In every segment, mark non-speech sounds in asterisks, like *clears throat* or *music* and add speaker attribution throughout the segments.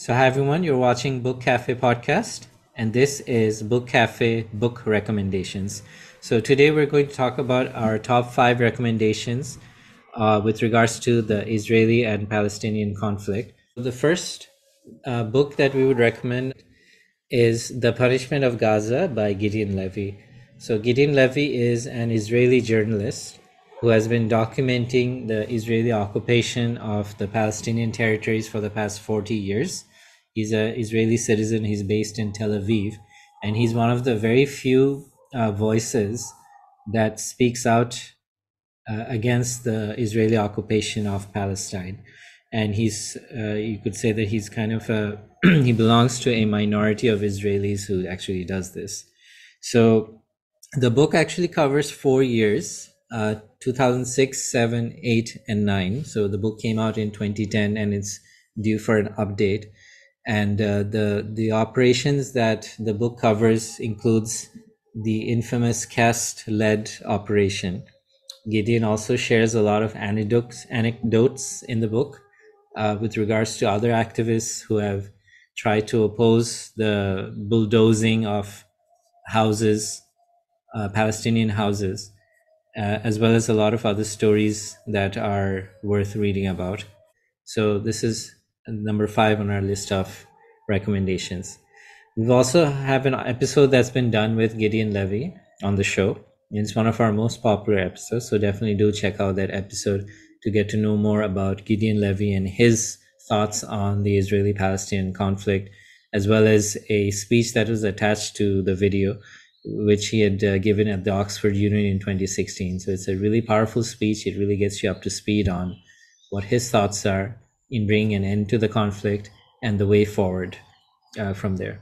Speaker 1: So, hi everyone, you're watching Book Cafe podcast, and this is Book Cafe book recommendations. So, today we're going to talk about our top five recommendations uh, with regards to the Israeli and Palestinian conflict. The first uh, book that we would recommend is The Punishment of Gaza by Gideon Levy. So, Gideon Levy is an Israeli journalist who has been documenting the Israeli occupation of the Palestinian territories for the past 40 years. He's an Israeli citizen, he's based in Tel Aviv, and he's one of the very few uh, voices that speaks out uh, against the Israeli occupation of Palestine. And he's, uh, you could say that he's kind of a, *clears throat* he belongs to a minority of Israelis who actually does this. So the book actually covers four years uh, 2006, 7, 8, and 9. So the book came out in 2010 and it's due for an update. And uh, the, the operations that the book covers includes the infamous Cast Lead operation. Gideon also shares a lot of anecdotes, anecdotes in the book uh, with regards to other activists who have tried to oppose the bulldozing of houses, uh, Palestinian houses uh, as well as a lot of other stories that are worth reading about. So this is number five on our list of recommendations. We also have an episode that's been done with Gideon Levy on the show. It's one of our most popular episodes, so definitely do check out that episode to get to know more about Gideon Levy and his thoughts on the Israeli Palestinian conflict, as well as a speech that was attached to the video which he had uh, given at the Oxford Union in 2016. So it's a really powerful speech. It really gets you up to speed on what his thoughts are in bringing an end to the conflict and the way forward uh, from there.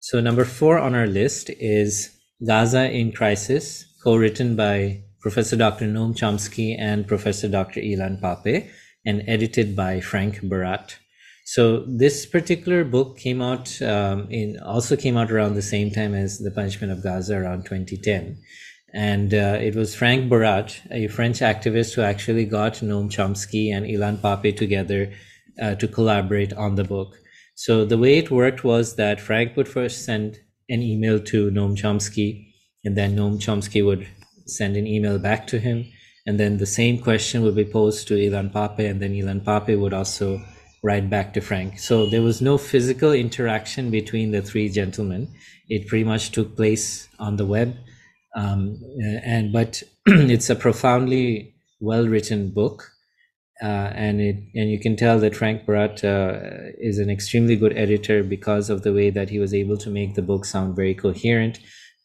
Speaker 1: So, number four on our list is Gaza in Crisis, co written by Professor Dr. Noam Chomsky and Professor Dr. Ilan Pappé, and edited by Frank Barat. So this particular book came out um, in also came out around the same time as The Punishment of Gaza around 2010. And uh, it was Frank Barat, a French activist who actually got Noam Chomsky and Ilan Pappé together uh, to collaborate on the book. So the way it worked was that Frank would first send an email to Noam Chomsky, and then Noam Chomsky would send an email back to him. And then the same question would be posed to Ilan Pappé, and then Ilan Pappé would also right back to Frank. So there was no physical interaction between the three gentlemen. It pretty much took place on the web. Um, and but *clears throat* it's a profoundly well written book. Uh, and it and you can tell that Frank Barat uh, is an extremely good editor because of the way that he was able to make the book sound very coherent,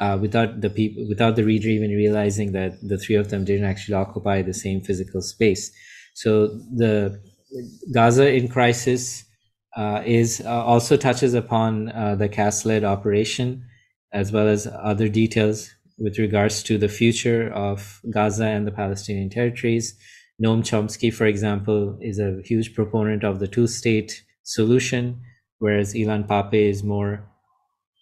Speaker 1: uh, without the people without the reader even realizing that the three of them didn't actually occupy the same physical space. So the Gaza in Crisis uh, is uh, also touches upon uh, the Cast Lead operation as well as other details with regards to the future of Gaza and the Palestinian territories. Noam Chomsky, for example, is a huge proponent of the two-state solution, whereas Ilan Pappé is more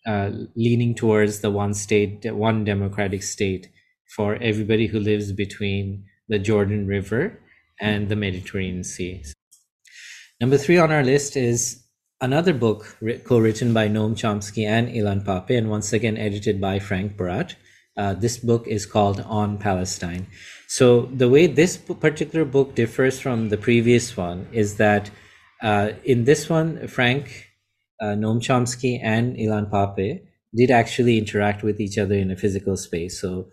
Speaker 1: uh, leaning towards the one state, one democratic state for everybody who lives between the Jordan River and the Mediterranean Sea. Number three on our list is another book co-written by Noam Chomsky and Ilan Pappé, and once again edited by Frank Barat. Uh, this book is called On Palestine. So the way this particular book differs from the previous one is that uh, in this one, Frank, uh, Noam Chomsky, and Ilan Pappé did actually interact with each other in a physical space. So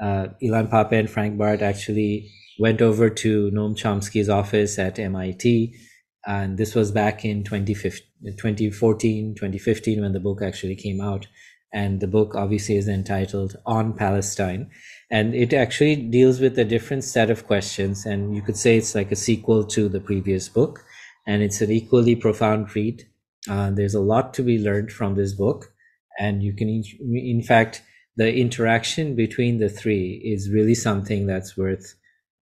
Speaker 1: uh, Ilan Pappé and Frank Barat actually went over to Noam Chomsky's office at MIT and this was back in 2014 2015 when the book actually came out. And the book obviously is entitled on palestine. And it actually deals with a different set of questions. And you could say it's like a sequel to the previous book. And it's an equally profound read. Uh, there's a lot to be learned from this book. And you can in fact the interaction between the three is really something that's worth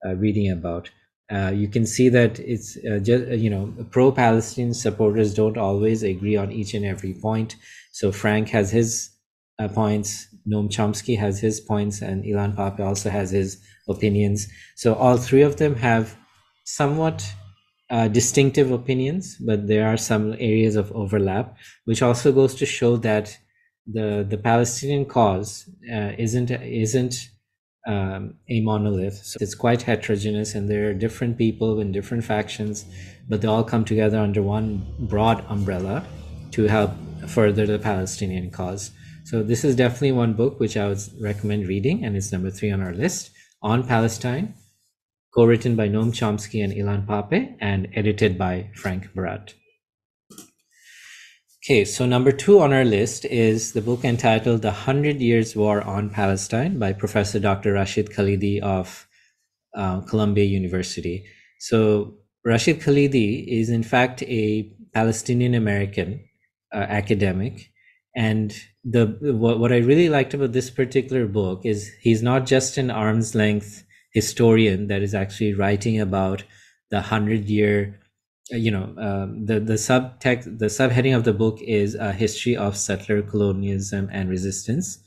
Speaker 1: uh, reading about uh, you can see that it's uh, just uh, you know pro-Palestinian supporters don't always agree on each and every point. So Frank has his uh, points, Noam Chomsky has his points, and Ilan Pappé also has his opinions. So all three of them have somewhat uh, distinctive opinions, but there are some areas of overlap, which also goes to show that the the Palestinian cause isn't isn't um, a monolith. So it's quite heterogeneous, and there are different people in different factions, but they all come together under one broad umbrella to help further the Palestinian cause. So this is definitely one book which I would recommend reading, and it's number three on our list on Palestine, co-written by Noam Chomsky and Ilan Pappé, and edited by Frank Barat. Okay, so number two on our list is the book entitled The Hundred Years War on Palestine by Professor Dr. Rashid Khalidi of uh, Columbia University. So, Rashid Khalidi is in fact a Palestinian American uh, academic. And the what, what I really liked about this particular book is he's not just an arm's length historian that is actually writing about the hundred year you know, um, the the subtext, the subheading of the book is a history of settler colonialism and resistance,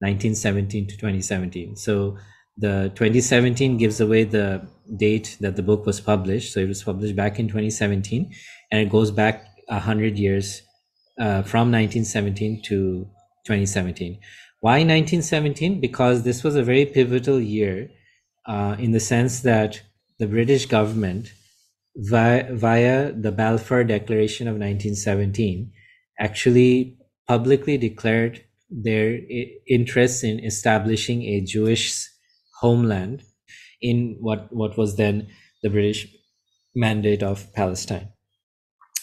Speaker 1: 1917 to 2017. So the 2017 gives away the date that the book was published. So it was published back in 2017, and it goes back hundred years uh, from 1917 to 2017. Why 1917? Because this was a very pivotal year, uh, in the sense that the British government via, via the Balfour Declaration of 1917 actually publicly declared their interests in establishing a Jewish homeland in what, what was then the British mandate of Palestine.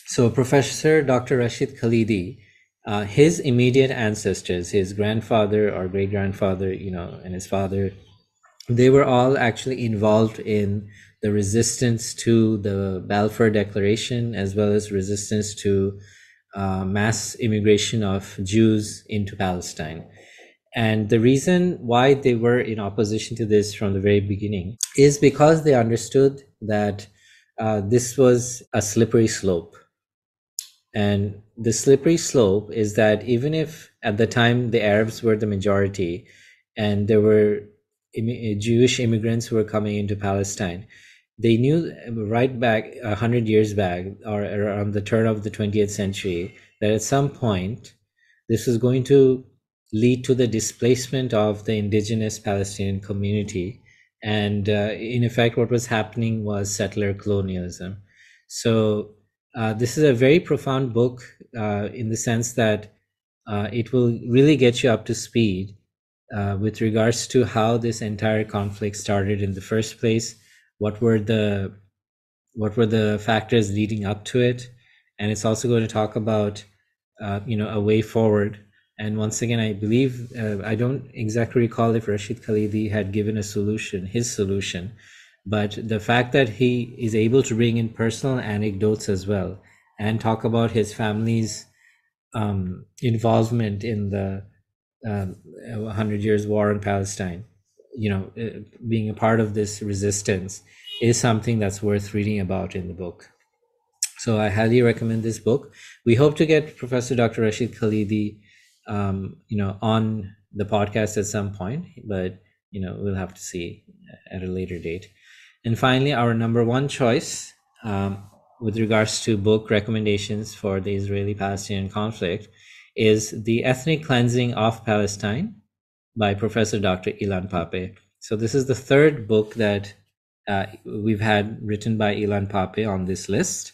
Speaker 1: So, Professor Dr. Rashid Khalidi, uh, his immediate ancestors, his grandfather or great grandfather, you know, and his father, they were all actually involved in the resistance to the Balfour Declaration, as well as resistance to uh, mass immigration of Jews into Palestine. And the reason why they were in opposition to this from the very beginning is because they understood that uh, this was a slippery slope. And the slippery slope is that even if at the time the Arabs were the majority and there were Jewish immigrants who were coming into Palestine, they knew right back a hundred years back or around the turn of the 20th century that at some point this was going to lead to the displacement of the indigenous palestinian community. And uh, in effect what was happening was settler colonialism. So uh, this is a very profound book uh, in the sense that uh, it will really get you up to speed uh, with regards to how this entire conflict started in the first place what were the what were the factors leading up to it? And it's also going to talk about uh, you know a way forward. And once again i believe uh, i don't exactly recall if rashid khalidi had given a solution his solution. But the fact that he is able to bring in personal anecdotes as well and talk about his family's um, involvement in the um, 100 years war in palestine you know uh, being a part of this resistance is something that's worth reading about in the book. So i highly recommend this book. We hope to get professor dr rashid khalidi um, you know on the podcast at some point but you know we'll have to see at a later date. And finally our number one choice um, with regards to book recommendations for the israeli palestinian conflict is the ethnic cleansing of palestine by Professor Dr. Ilan Pappé. So this is the third book that uh, we've had written by Ilan Pappé on this list.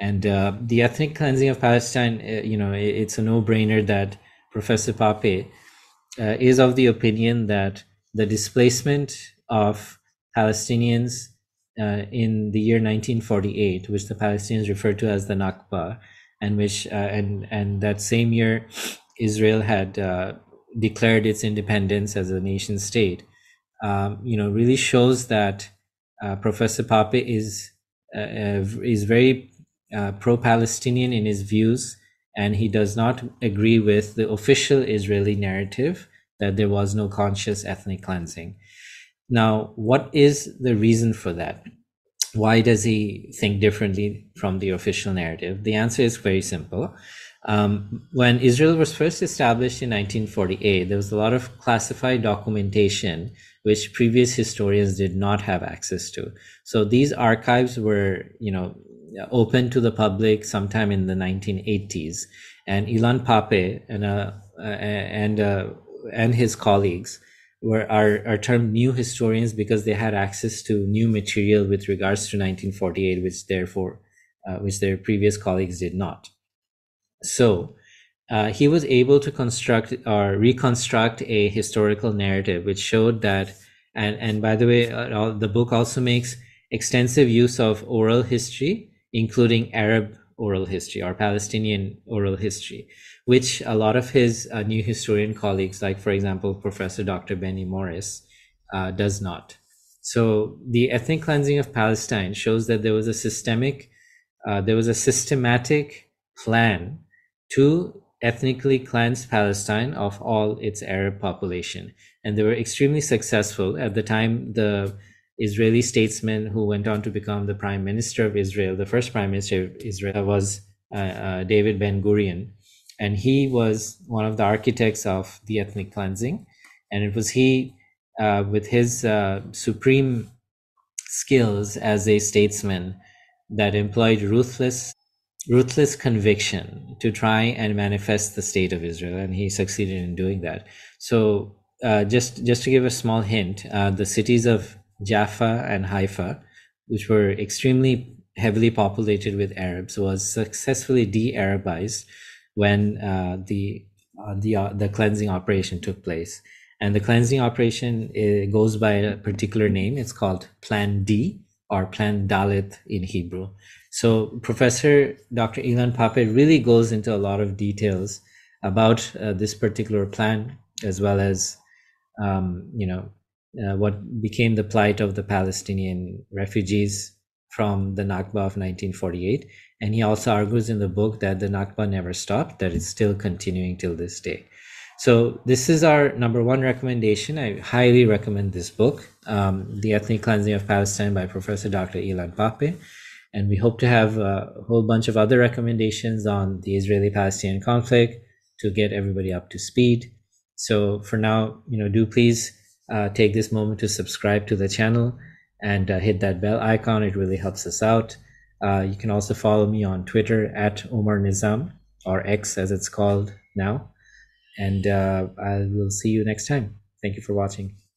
Speaker 1: And uh, the ethnic cleansing of Palestine, uh, you know, it's a no-brainer that Professor Pappé uh, is of the opinion that the displacement of Palestinians uh, in the year 1948, which the Palestinians refer to as the Nakba, and which uh, and and that same year, Israel had declared its independence as a nation state, um, you know, really shows that uh, Professor Pappé is uh, uh, is very uh, pro-Palestinian in his views, and he does not agree with the official Israeli narrative that there was no conscious ethnic cleansing. Now, what is the reason for that? Why does he think differently from the official narrative? The answer is very simple. Um, when Israel was first established in 1948, there was a lot of classified documentation which previous historians did not have access to. So these archives were, you know, opened to the public sometime in the 1980s. And Ilan Pappé and uh, uh, and uh, and his colleagues were are, are termed new historians because they had access to new material with regards to 1948, which therefore uh, which their previous colleagues did not. So uh, he was able to construct or reconstruct a historical narrative which showed that and and by the way uh, the book also makes extensive use of oral history including arab oral history or palestinian oral history which a lot of his uh, new historian colleagues like for example professor dr benny morris uh, does not. So the ethnic cleansing of palestine shows that there was a systemic uh, there was a systematic plan to ethnically cleansed Palestine of all its Arab population. And they were extremely successful. At the time, the Israeli statesman who went on to become the prime minister of Israel, the first prime minister of Israel, was uh, uh, David Ben Gurion. And he was one of the architects of the ethnic cleansing. And it was he, uh, with his uh, supreme skills as a statesman, that employed ruthless ruthless conviction to try and manifest the state of Israel, and he succeeded in doing that. So, uh, just just to give a small hint, uh, the cities of Jaffa and Haifa, which were extremely heavily populated with Arabs, was successfully de-Arabized when uh, the uh, the uh, the cleansing operation took place. And the cleansing operation goes by a particular name. It's called Plan D or Plan Dalet in Hebrew. So Professor Dr. Ilan Pappé really goes into a lot of details about uh, this particular plan, as well as um, you know uh, what became the plight of the Palestinian refugees from the Nakba of 1948. And he also argues in the book that the Nakba never stopped, that it's still continuing till this day. So this is our number one recommendation. I highly recommend this book, um, The Ethnic Cleansing of Palestine by Professor Dr. Ilan Pappé. And we hope to have a whole bunch of other recommendations on the Israeli Palestinian conflict to get everybody up to speed. So for now, you know, do please uh, take this moment to subscribe to the channel and uh, hit that bell icon. It really helps us out. Uh, you can also follow me on Twitter at Omar Nizam or X as it's called now. And uh, I will see you next time. Thank you for watching.